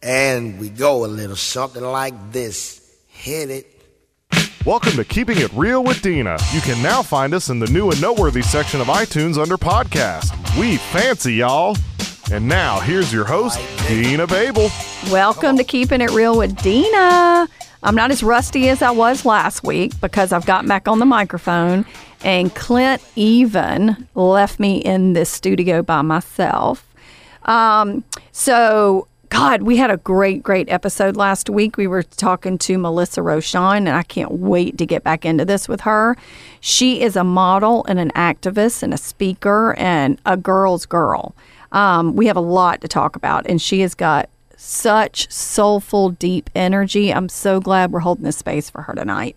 And we go a little something like this. Hit it. Welcome to Keeping It Real with Denna. You can now find us in the new and noteworthy section of iTunes under podcast. We fancy y'all. And now here's your host, Denna Babul. Welcome to Keeping It Real with Denna. I'm not as rusty as I was last week because I've got back on the microphone and Clint even left me in this studio by myself. Um, so God, we had a great, great episode last week. We were talking to Melissa Roshan, and I can't wait to get back into this with her. She is a model and an activist and a speaker and a girl's girl. Um, we have a lot to talk about, and she has got such soulful, deep energy. I'm so glad we're holding this space for her tonight.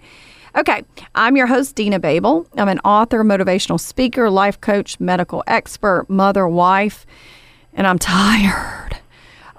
Okay, I'm your host, Denna Babul. I'm an author, motivational speaker, life coach, medical expert, mother, wife, and I'm tired.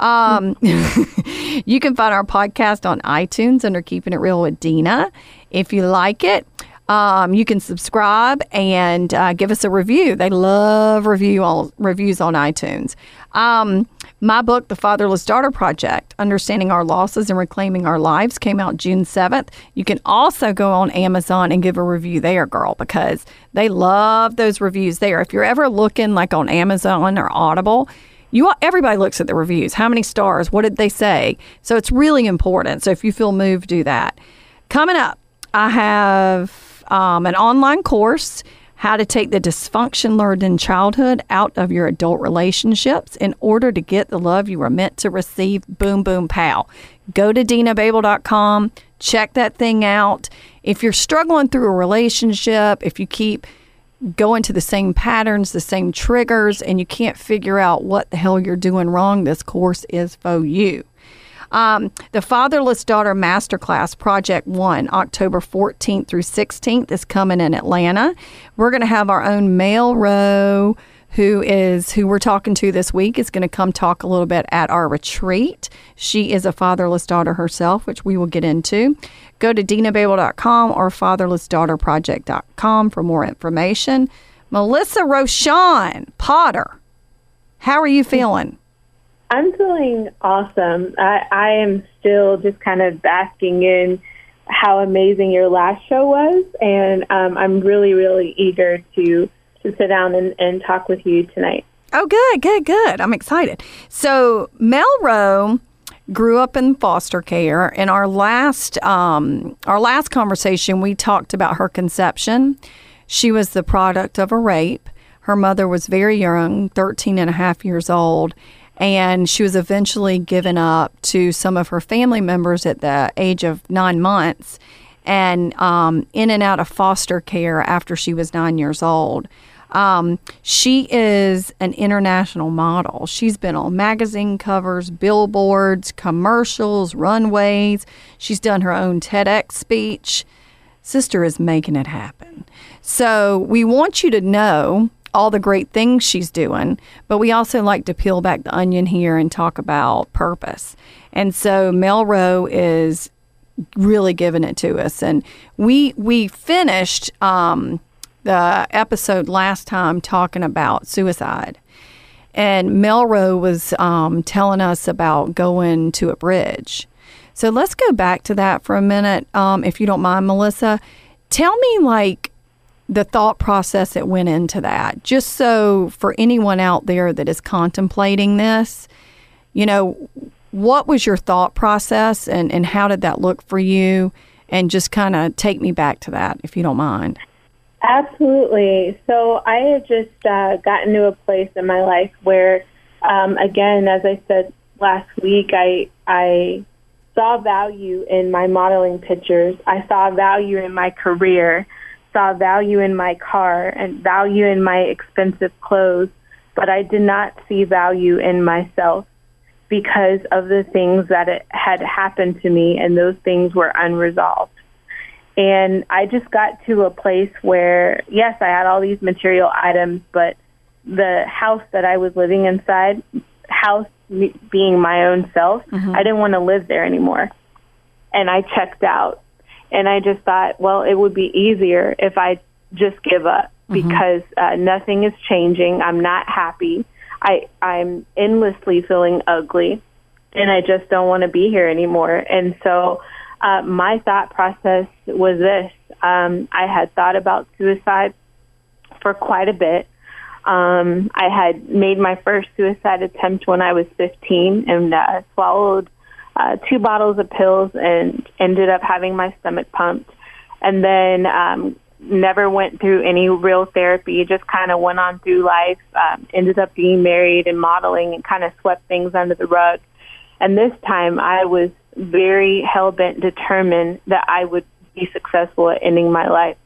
Um, you can find our podcast on iTunes under Keeping It Real with Denna. If you like it, um, you can subscribe and uh, give us a review. They love review all, reviews on iTunes. Um, my book, The Fatherless Daughter Project Understanding Our Losses and Reclaiming Our Lives, came out June 7th. You can also go on Amazon and give a review there, girl, because they love those reviews there. If you're ever looking like on Amazon or Audible, you everybody looks at the reviews. How many stars? What did they say? So it's really important. So if you feel moved, do that. Coming up, I have um, an online course how to take the dysfunction learned in childhood out of your adult relationships in order to get the love you were meant to receive. Boom, boom, pow. Go to dennababul.com, check that thing out. If you're struggling through a relationship, if you keep go into the same patterns, the same triggers, and you can't figure out what the hell you're doing wrong, this course is for you. Um, the Fatherless Daughter Masterclass Project One, October 14th through 16th, is coming in Atlanta. We're going to have our own MelRo who is who we're talking to this week is going to come talk a little bit at our retreat. She is a fatherless daughter herself, which we will get into. Go to dennababul.com or fatherlessdaughterproject.com for more information. Melissa Roshan Potter, how are you feeling? I'm feeling awesome. I, I am still just kind of basking in how amazing your last show was, and um, I'm really, really eager to to sit down and, and talk with you tonight. Oh, good, good, good. I'm excited. So, MelRo grew up in foster care. In our last um, our last conversation, we talked about her conception. She was the product of a rape. Her mother was very young, 13 and a half years old, and she was eventually given up to some of her family members at the age of nine months and um, in and out of foster care after she was nine years old. Um, she is an international model. She's been on magazine covers, billboards, commercials, runways. She's done her own TEDx speech. Sister is making it happen. So we want you to know all the great things she's doing, but we also like to peel back the onion here and talk about purpose. And so MelRo is really giving it to us. And we we finished um, the episode last time talking about suicide. And MelRo was um, telling us about going to a bridge. So let's go back to that for a minute, um, if you don't mind, Melissa. Tell me, like, the thought process that went into that, just so for anyone out there that is contemplating this, you know, what was your thought process and, and how did that look for you? And just kind of take me back to that, if you don't mind. Absolutely. So I had just uh, gotten to a place in my life where, um, again, as I said last week, I I saw value in my modeling pictures. I saw value in my career, saw value in my car, and value in my expensive clothes. But I did not see value in myself because of the things that had happened to me, and those things were unresolved. And I just got to a place where, yes, I had all these material items, but the house that I was living inside, house being my own self, mm-hmm. I didn't want to live there anymore. And I checked out. And I just thought, well, it would be easier if I just give up mm-hmm. because uh, nothing is changing. I'm not happy. I, I'm endlessly feeling ugly. and I just don't want to be here anymore. And so uh, my thought process was this um, I had thought about suicide for quite a bit. Um, I had made my first suicide attempt when I was 15 and uh, swallowed uh, two bottles of pills and ended up having my stomach pumped. And then um, never went through any real therapy, just kind of went on through life, um, ended up being married and modeling and kind of swept things under the rug. And this time I was very hell bent determined that I would be successful at ending my life.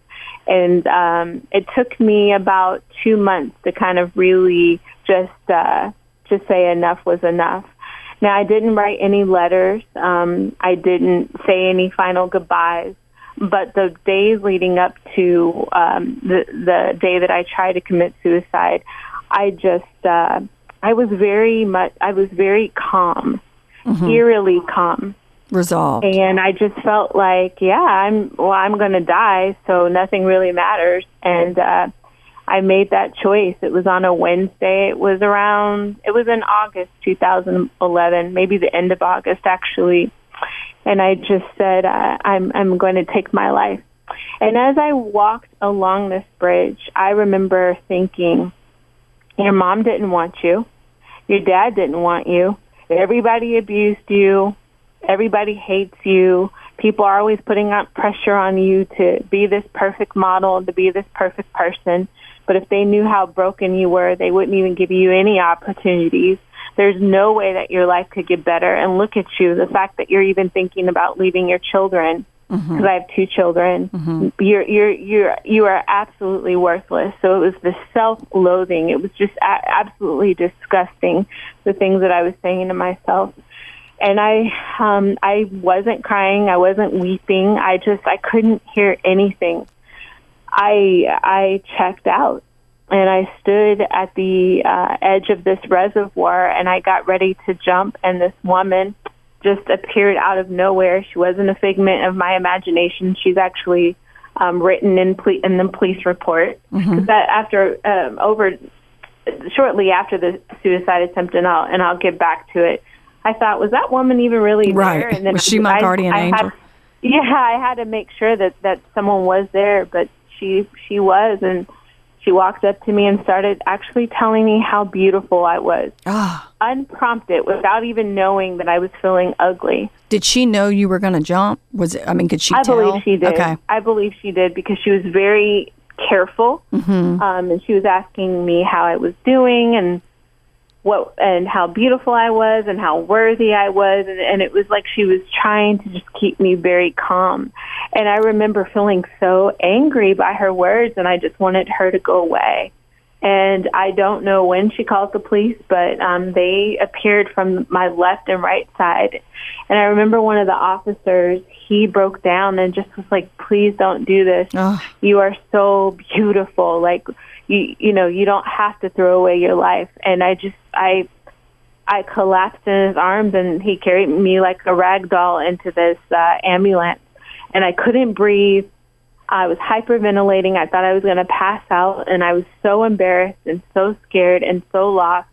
And um, it took me about two months to kind of really just uh, just say enough was enough. Now I didn't write any letters. Um, I didn't say any final goodbyes. But the days leading up to um, the the day that I tried to commit suicide, I just uh, I was very much I was very calm, mm-hmm. eerily calm resolved. And I just felt like, yeah, I'm well, I'm going to die, so nothing really matters. And uh, I made that choice. It was on a Wednesday. It was around. It was in August 2011, maybe the end of August actually. And I just said, uh, I'm I'm going to take my life. And as I walked along this bridge, I remember thinking, your mom didn't want you. Your dad didn't want you. Everybody abused you everybody hates you. People are always putting up pressure on you to be this perfect model, to be this perfect person. But if they knew how broken you were, they wouldn't even give you any opportunities. There's no way that your life could get better. And look at you, the fact that you're even thinking about leaving your children because mm-hmm. I have two children. Mm-hmm. You're you're you're you are absolutely worthless. So it was the self-loathing. It was just a- absolutely disgusting. The things that I was saying to myself and I um I wasn't crying, I wasn't weeping. I just I couldn't hear anything. I I checked out and I stood at the uh, edge of this reservoir and I got ready to jump and this woman just appeared out of nowhere. She wasn't a figment of my imagination. She's actually um, written in, ple- in the police report. Mm-hmm. That after um, over shortly after the suicide attempt, and I'll and I'll get back to it. I thought, was that woman even really right. there? And then was she my I, guardian I angel? Had, yeah, I had to make sure that that someone was there, but she she was, and she walked up to me and started actually telling me how beautiful I was, oh. unprompted, without even knowing that I was feeling ugly. Did she know you were going to jump? Was it? I mean, could she? I tell? believe she did. Okay. I believe she did because she was very careful, mm-hmm. um, and she was asking me how I was doing and what and how beautiful I was and how worthy I was and, and it was like she was trying to just keep me very calm. And I remember feeling so angry by her words and I just wanted her to go away. And I don't know when she called the police, but um they appeared from my left and right side. And I remember one of the officers, he broke down and just was like, "Please don't do this. Oh. You are so beautiful." Like you you know you don't have to throw away your life. And i just i i collapsed in his arms and he carried me like a rag doll into this uh ambulance. And i couldn't breathe. I was hyperventilating. I thought i was going to pass out and i was so embarrassed and so scared and so lost.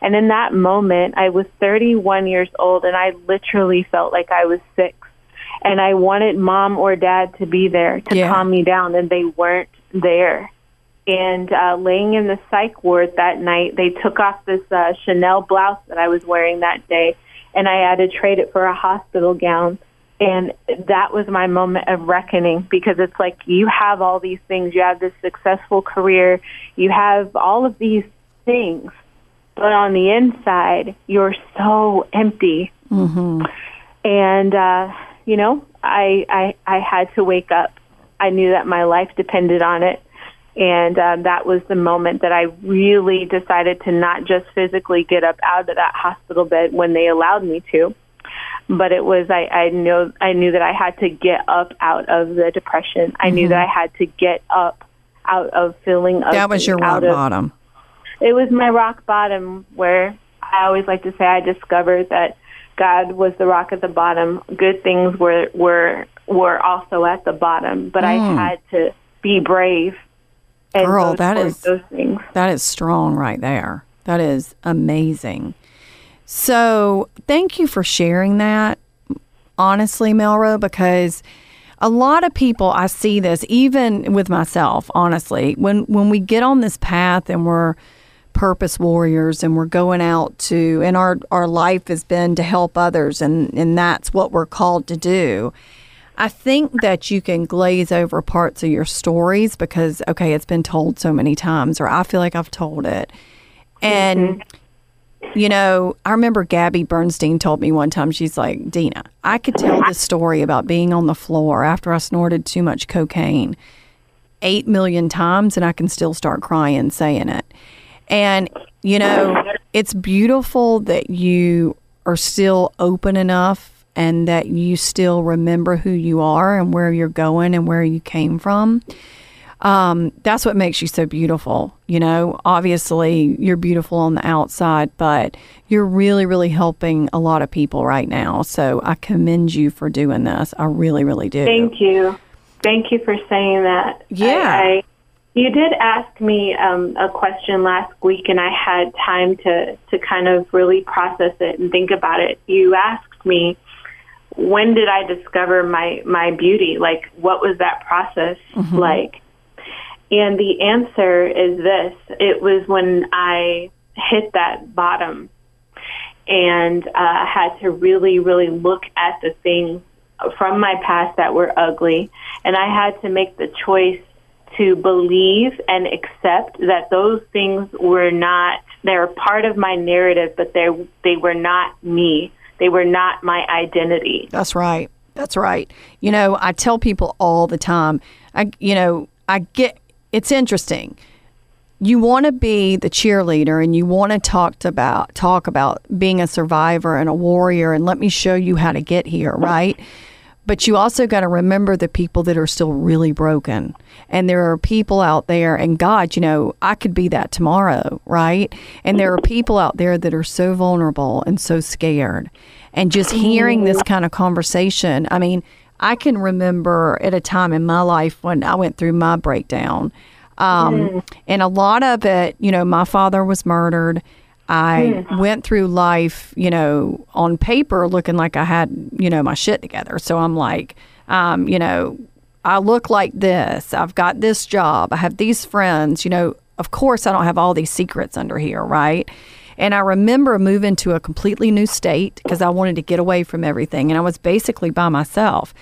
And in that moment i was 31 years old and i literally felt like i was six. And i wanted mom or dad to be there to yeah. calm me down and they weren't there and uh, laying in the psych ward that night, they took off this uh, Chanel blouse that I was wearing that day, and I had to trade it for a hospital gown. And that was my moment of reckoning because it's like you have all these things, you have this successful career, you have all of these things, but on the inside, you're so empty. Mm-hmm. And uh, you know, I, I I had to wake up. I knew that my life depended on it and um, that was the moment that I really decided to not just physically get up out of that hospital bed when they allowed me to, but it was I, I know I knew that I had to get up out of the depression. I mm-hmm. knew that I had to get up out of feeling. That was your rock of, bottom. It was my rock bottom where I always like to say I discovered that God was the rock at the bottom. Good things were were were also at the bottom, but mm. I had to be brave and Girl, that is those things. that is strong right there. That is amazing. So thank you for sharing that, honestly, MelRo, because a lot of people I see this, even with myself, honestly, when when we get on this path and we're purpose warriors and we're going out to and our our life has been to help others and and that's what we're called to do. I think that you can glaze over parts of your stories because okay, it's been told so many times or I feel like I've told it. And mm-hmm. you know, I remember Gabby Bernstein told me one time, she's like, Denna, I could tell this story about being on the floor after I snorted too much cocaine eight million times and I can still start crying saying it. And, you know, it's beautiful that you are still open enough and that you still remember who you are and where you're going and where you came from. Um, that's what makes you so beautiful. You know, obviously you're beautiful on the outside, but you're really, really helping a lot of people right now. So I commend you for doing this. I really, really do. Thank you. Thank you for saying that. Yeah. I, I, you did ask me um, a question last week, and I had time to, to kind of really process it and think about it. You asked me, when did I discover my, my beauty? Like, what was that process like? And the answer is this it was when I hit that bottom and uh, had to really, really look at the things from my past that were ugly. And I had to make the choice to believe and accept that those things were not, they're part of my narrative, but they they were not me. They were not my identity. That's right. That's right. You know, I tell people all the time, I you know, I get it's interesting. You want to be the cheerleader and you want to talk about talk about being a survivor and a warrior and let me show you how to get here, right? But you also got to remember the people that are still really broken. And there are people out there, and God, you know, I could be that tomorrow, right? And there are people out there that are so vulnerable and so scared. And just hearing this kind of conversation, I mean, I can remember at a time in my life when I went through my breakdown. Um, And a lot of it, you know, my father was murdered. I went through life, you know, on paper looking like I had, you know, my shit together. So I'm like, um, you know, I look like this. I've got this job. I have these friends. You know, of course, I don't have all these secrets under here, right? And I remember moving to a completely new state because I wanted to get away from everything. And I was basically by myself.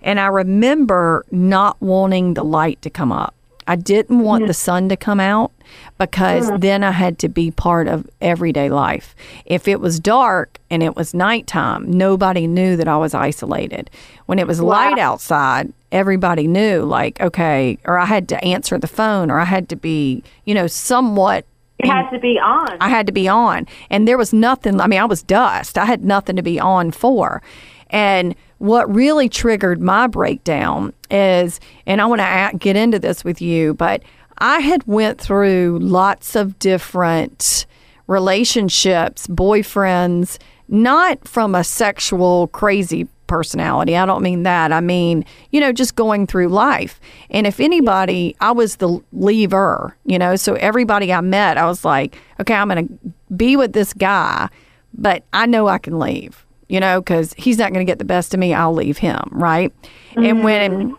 And I remember not wanting the light to come up. I didn't want the mm-hmm. sun to come out because mm-hmm. then I had to be part of everyday life. If it was dark and it was nighttime, nobody knew that I was isolated. When it was light outside, everybody knew, like, okay, or I had to answer the phone or I had to be, you know, somewhat It had to be on. I had to be on. And there was nothing, I mean, I was dust. I had nothing to be on for. And what really triggered my breakdown is, and I want to get into this with you, but I had went through lots of different relationships, boyfriends, not from a sexual crazy personality. I don't mean that. I mean, you know, just going through life. And if anybody, I was the leaver, you know, so everybody I met, I was like, okay, I'm going to be with this guy, but I know I can leave, you know, because he's not going to get the best of me. I'll leave him, right? And when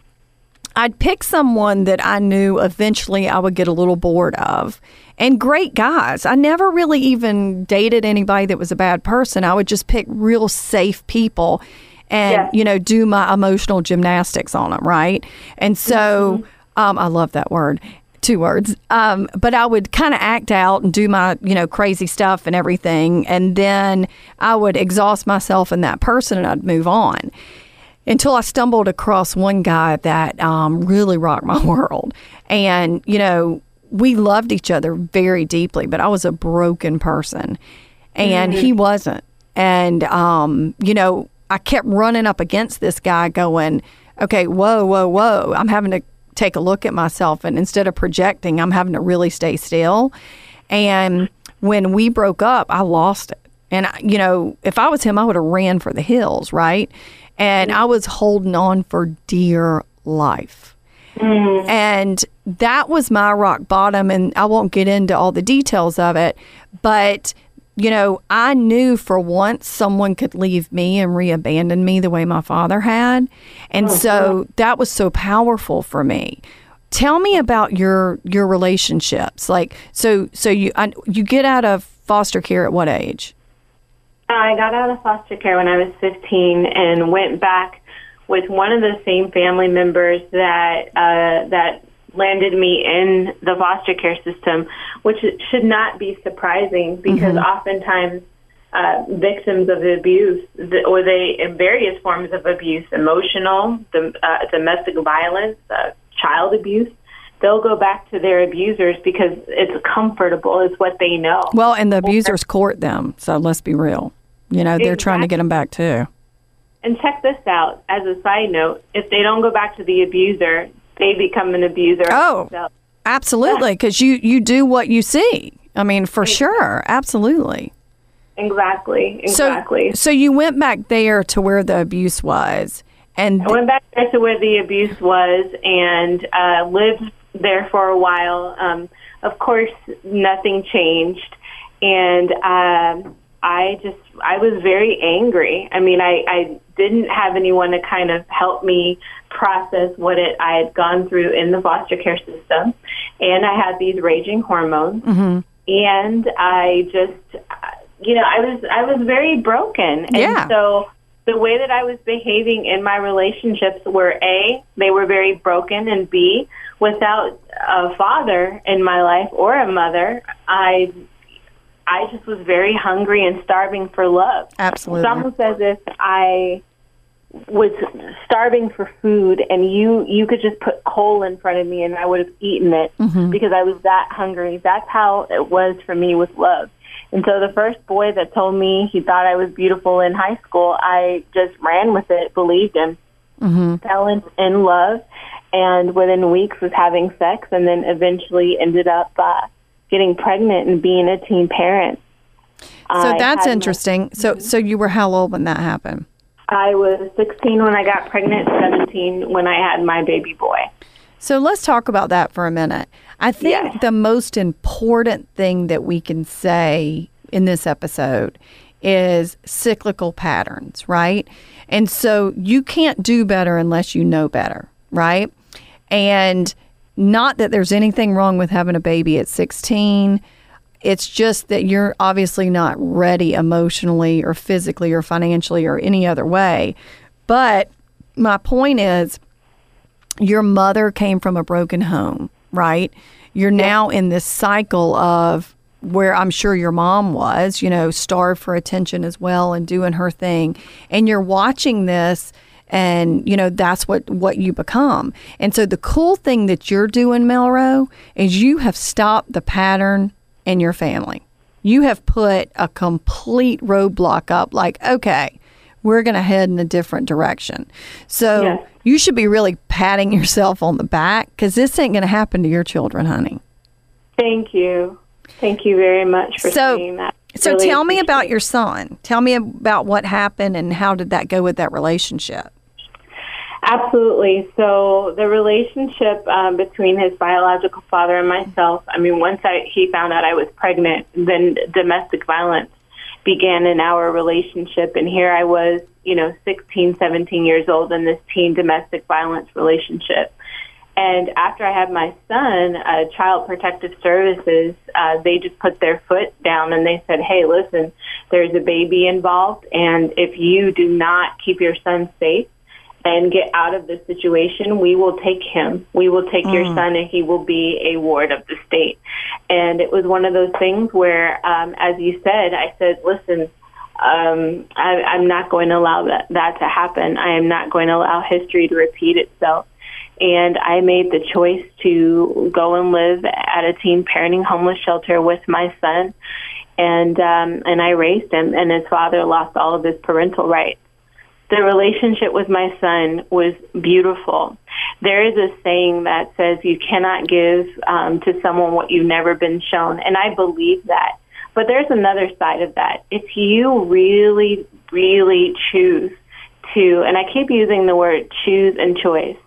I'd pick someone that I knew eventually I would get a little bored of. And great guys. I never really even dated anybody that was a bad person. I would just pick real safe people and, Yeah. you know, do my emotional gymnastics on them, right? And so um, I love that word. Two words. Um, but I would kind of act out and do my, you know, crazy stuff and everything. And then I would exhaust myself in that person and I'd move on until I stumbled across one guy that um, really rocked my world. And, you know, we loved each other very deeply, but I was a broken person and he wasn't. And, um, you know, I kept running up against this guy going, okay, whoa, whoa, whoa. I'm having to take a look at myself. And instead of projecting, I'm having to really stay still. And when we broke up, I lost it. And, I- you know, if I was him, I would have ran for the hills, right? And I was holding on for dear life. Mm. And that was my rock bottom. And I won't get into all the details of it, but you know, I knew for once someone could leave me and re abandon me the way my father had. And so that was so powerful for me. Tell me about your your relationships. Like so so you I, you get out of foster care at what age? I got out of foster care when I was 15 and went back with one of the same family members that uh, that landed me in the foster care system, which should not be surprising because oftentimes uh, victims of abuse the, or they in various forms of abuse, emotional, dom- uh, domestic violence, uh, child abuse. They'll go back to their abusers because it's comfortable, it's what they know. Well, and the abusers court them. So let's be real. You know, they're trying to get them back too. And check this out as a side note if they don't go back to the abuser, they become an abuser. Oh. themselves. Absolutely, because you you do what you see. I mean, for sure, absolutely. Exactly, exactly. So, so you went back there to where the abuse was, and I went back there to where the abuse was and uh, lived there for a while. Um, of course, nothing changed, and um, I just I was very angry. I mean, I, I didn't have anyone to kind of help me process what it I had gone through in the foster care system, and I had these raging hormones, mm-hmm. and I just you know I was I was very broken, and Yeah. so the way that I was behaving in my relationships were A, they were very broken, and B, without a father in my life or a mother, I I just was very hungry and starving for love. Absolutely. It's almost as if I was starving for food and you you could just put coal in front of me and I would have eaten it mm-hmm. because I was that hungry. That's how it was for me with love. And so the first boy that told me he thought I was beautiful in high school, I just ran with it, believed him, mm-hmm. fell in, in love, and within weeks was having sex, and then eventually ended up uh, getting pregnant and being a teen parent. so I that's had my- interesting. So mhm. so you were how old when that happened? I was 16 when I got pregnant, 17 when I had my baby boy. So let's talk about that for a minute. I think the most important thing that we can say in this episode is cyclical patterns, right? And so you can't do better unless you know better, right? And not that there's anything wrong with having a baby at 16. It's just that you're obviously not ready emotionally or physically or financially or any other way. But my point is, your mother came from a broken home, right? You're now in this cycle of where I'm sure your mom was, you know, starved for attention as well and doing her thing. And you're watching this and you know that's what what you become. And so the cool thing that you're doing MelRo is you have stopped the pattern in your family. You have put a complete roadblock up like okay, we're going to head in a different direction. So Yes. you should be really patting yourself on the back because this ain't going to happen to your children, honey. Thank you. Thank you very much for So- saying that. So Really tell me about your son. Tell me about what happened and how did that go with that relationship? Absolutely. So the relationship um, between his biological father and myself, I mean, once I, he found out I was pregnant, then domestic violence began in our relationship. And here I was, you know, 16, 17 years old in this teen domestic violence relationship. And after I had my son, uh, Child Protective Services, uh, they just put their foot down and they said, hey, listen, there's a baby involved. And if you do not keep your son safe, and get out of this situation, we will take him. We will take your son, and he will be a ward of the state. And it was one of those things where, um, as you said, I said, listen, um, I, I'm not going to allow that, that to happen. I am not going to allow history to repeat itself. And I made the choice to go and live at a teen parenting homeless shelter with my son. And, um, and I raised him, and his father lost all of his parental rights the relationship with my son was beautiful. There is a saying that says you cannot give um, to someone what you've never been shown, and I believe that. But there's another side of that. If you really, really choose to, and I keep using the word choose and choice,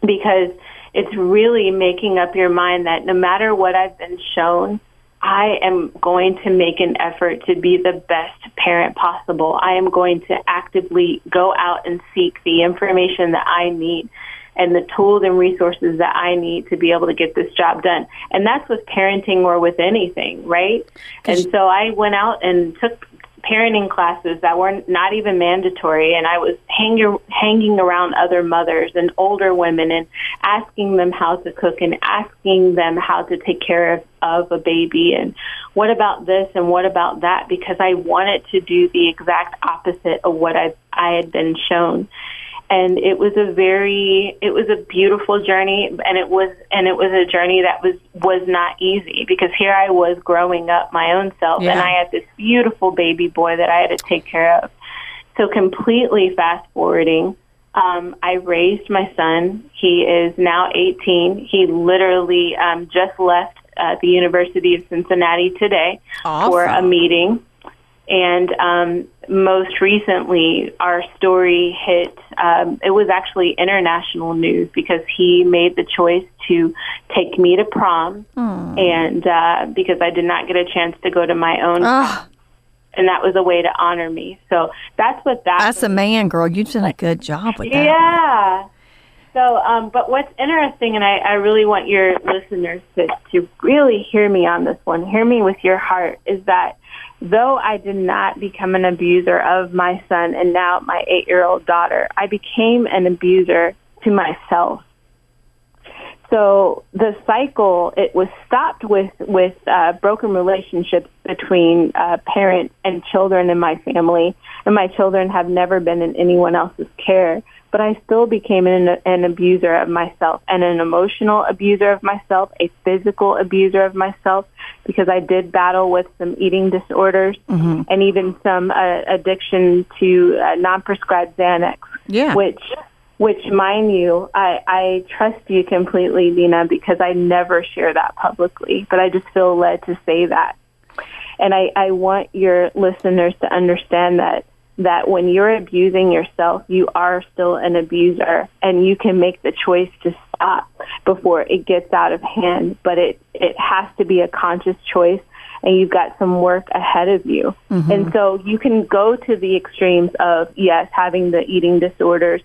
because it's really making up your mind that no matter what I've been shown, I am going to make an effort to be the best parent possible. I am going to actively go out and seek the information that I need and the tools and resources that I need to be able to get this job done. And that's with parenting or with anything, right? And so I went out and took parenting classes that were not even mandatory and I was hanging hanging around other mothers and older women and asking them how to cook and asking them how to take care of, of a baby and what about this and what about that because I wanted to do the exact opposite of what I I had been shown and it was a very it was a beautiful journey and it was and it was a journey that was was not easy because here I was growing up my own self Yeah. and I had this beautiful baby boy that I had to take care of. So completely fast forwarding um, I raised my son. He is now 18 he literally um, just left uh, the University of Cincinnati today for a meeting. And um, most recently, our story hit. Um, it was actually international news because he made the choice to take me to prom, and uh, because I did not get a chance to go to my own, and that was a way to honor me. So that's what that. that's a man, girl. You've done a good job with that. Yeah. So, um, but what's interesting, and I, I really want your listeners to, to really hear me on this one, hear me with your heart, is that though I did not become an abuser of my son and now my eight year old daughter, I became an abuser to myself. So the cycle it was stopped with with uh, broken relationships between uh, parent and children in my family, and my children have never been in anyone else's care. But I still became an, an abuser of myself, and an emotional abuser of myself, a physical abuser of myself, because I did battle with some eating disorders and even some uh, addiction to uh, non-prescribed Xanax Yeah. which which mind you I, I trust you completely denna because i never share that publicly but i just feel led to say that and i, I want your listeners to understand that that when you're abusing yourself you are still an abuser and you can make the choice to stop before it gets out of hand but it it has to be a conscious choice and you've got some work ahead of you. Mm-hmm. And so you can go to the extremes of, yes, having the eating disorders,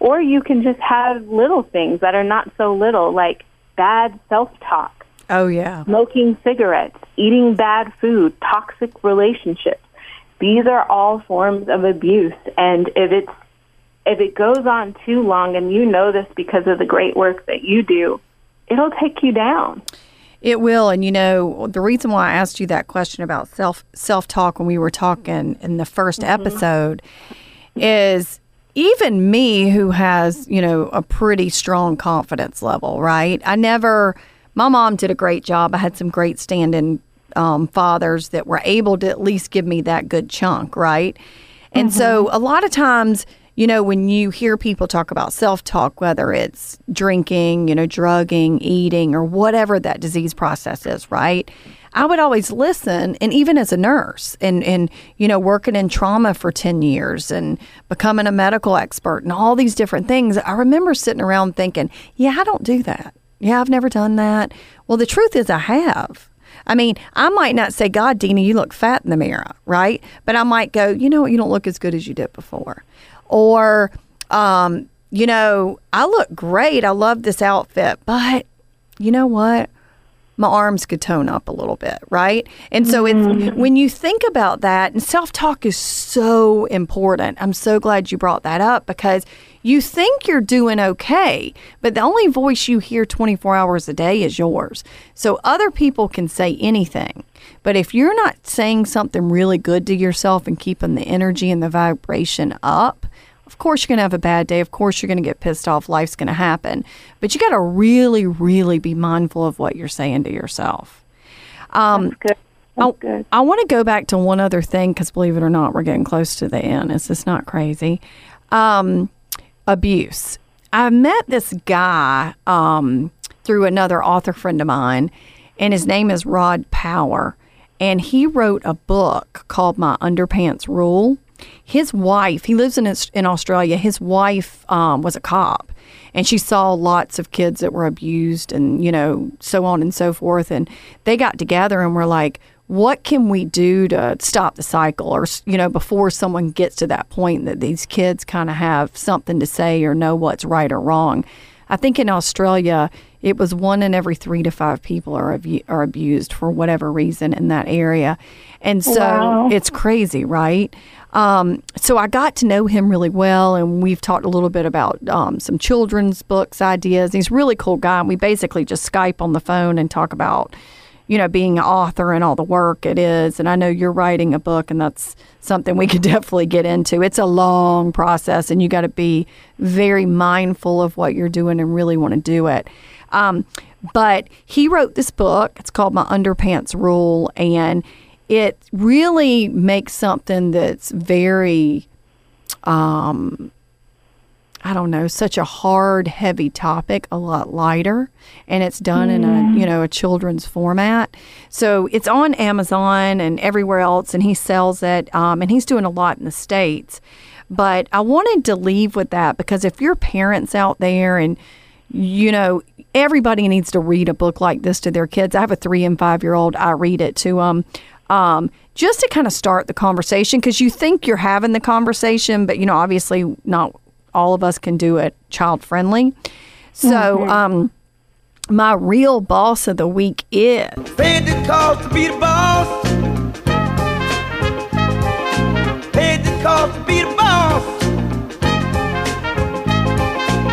or you can just have little things that are not so little, like bad self talk, Oh, yeah. smoking cigarettes, eating bad food, toxic relationships. These are all forms of abuse. And if it's if it goes on too long, and you know this because of the great work that you do, it'll take you down. It will, and you know the reason why I asked you that question about self self talk when we were talking in the 1st mm-hmm. episode is even me who has you know a pretty strong confidence level, right? I never. My mom did a great job. I had some great stand-in um, fathers that were able to at least give me that good chunk, right? And so a lot of times, you know, when you hear people talk about self talk, whether it's drinking, you know, drugging, eating, or whatever that disease process is, right? I would always listen. And even as a nurse and, and, you know, working in trauma for 10 years and becoming a medical expert and all these different things, I remember sitting around thinking, yeah, I don't do that. Yeah, I've never done that. Well, the truth is, I have. I mean, I might not say, God, Denna, you look fat in the mirror, right? But I might go, you know what, you don't look as good as you did before. Or, um, you know, I look great. I love this outfit, but you know what? My arms could tone up a little bit, right? And so it's when you think about that, and self talk is so important. I'm so glad you brought that up because you think you're doing okay, but the only voice you hear 24 hours a day is yours. So other people can say anything. But if you're not saying something really good to yourself and keeping the energy and the vibration up, of course you're going to have a bad day. Of course you're going to get pissed off. Life's going to happen. But you got to really, really be mindful of what you're saying to yourself. Um, Good. I, That's good. I want to go back to one other thing because believe it or not, we're getting close to the end. Is this not crazy? Um, abuse. I met this guy um, through another author friend of mine, and his name is Rod Power. And he wrote a book called My Underpants Rule. His wife, he lives in in Australia. His wife um, was a cop, and she saw lots of kids that were abused and you know so on and so forth and they got together and were like what can we do to stop the cycle or you know before someone gets to that point that these kids kind of have something to say or know what's right or wrong i think in australia it was one in every three to five people are, abu- are abused for whatever reason in that area and so Wow. it's crazy right um, so I got to know him really well, and we've talked a little bit about um, some children's books ideas. He's a really cool guy, and we basically just Skype on the phone and talk about, you know, being an author and all the work it is. And I know you're writing a book, and that's something we could definitely get into. It's a long process, and you got to be very mindful of what you're doing and really want to do it. Um, but he wrote this book. It's called My Underpants Rule, and it really makes something that's very um, I don't know, such a hard, heavy topic a lot lighter, and it's done in a you know a children's format. So it's on Amazon and everywhere else, and he sells it, um, and he's doing a lot in the states. But I wanted to leave with that because if you're parents out there and you know everybody needs to read a book like this to their kids. I have a three and five year old. I read it to them. Um, just to kind of start the conversation because you think you're having the conversation, but you know, obviously not all of us can do it child friendly. So, um, my real boss of the week is Paid the cost to be the boss. Paid the cost to be the boss.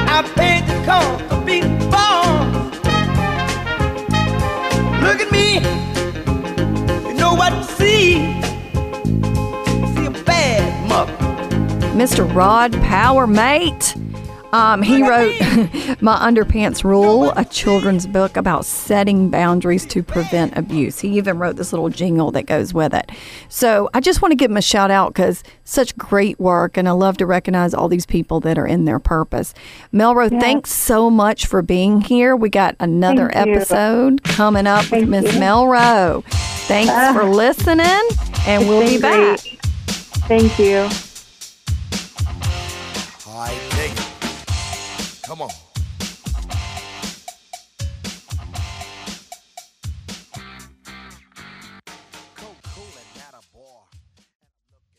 I paid the cost to be the boss. Look at me. You know what to see. Mr. Rod Power Mate. Um, he wrote My Underpants Rule, a children's book about setting boundaries to prevent abuse. He even wrote this little jingle that goes with it. So I just want to give him a shout out because such great work, and I love to recognize all these people that are in their purpose. Melrose, thanks so much for being here. We got another Thank you. episode coming up with Miss you. Melrose. Thanks for listening, and we'll be back. great. Thank you. Come on.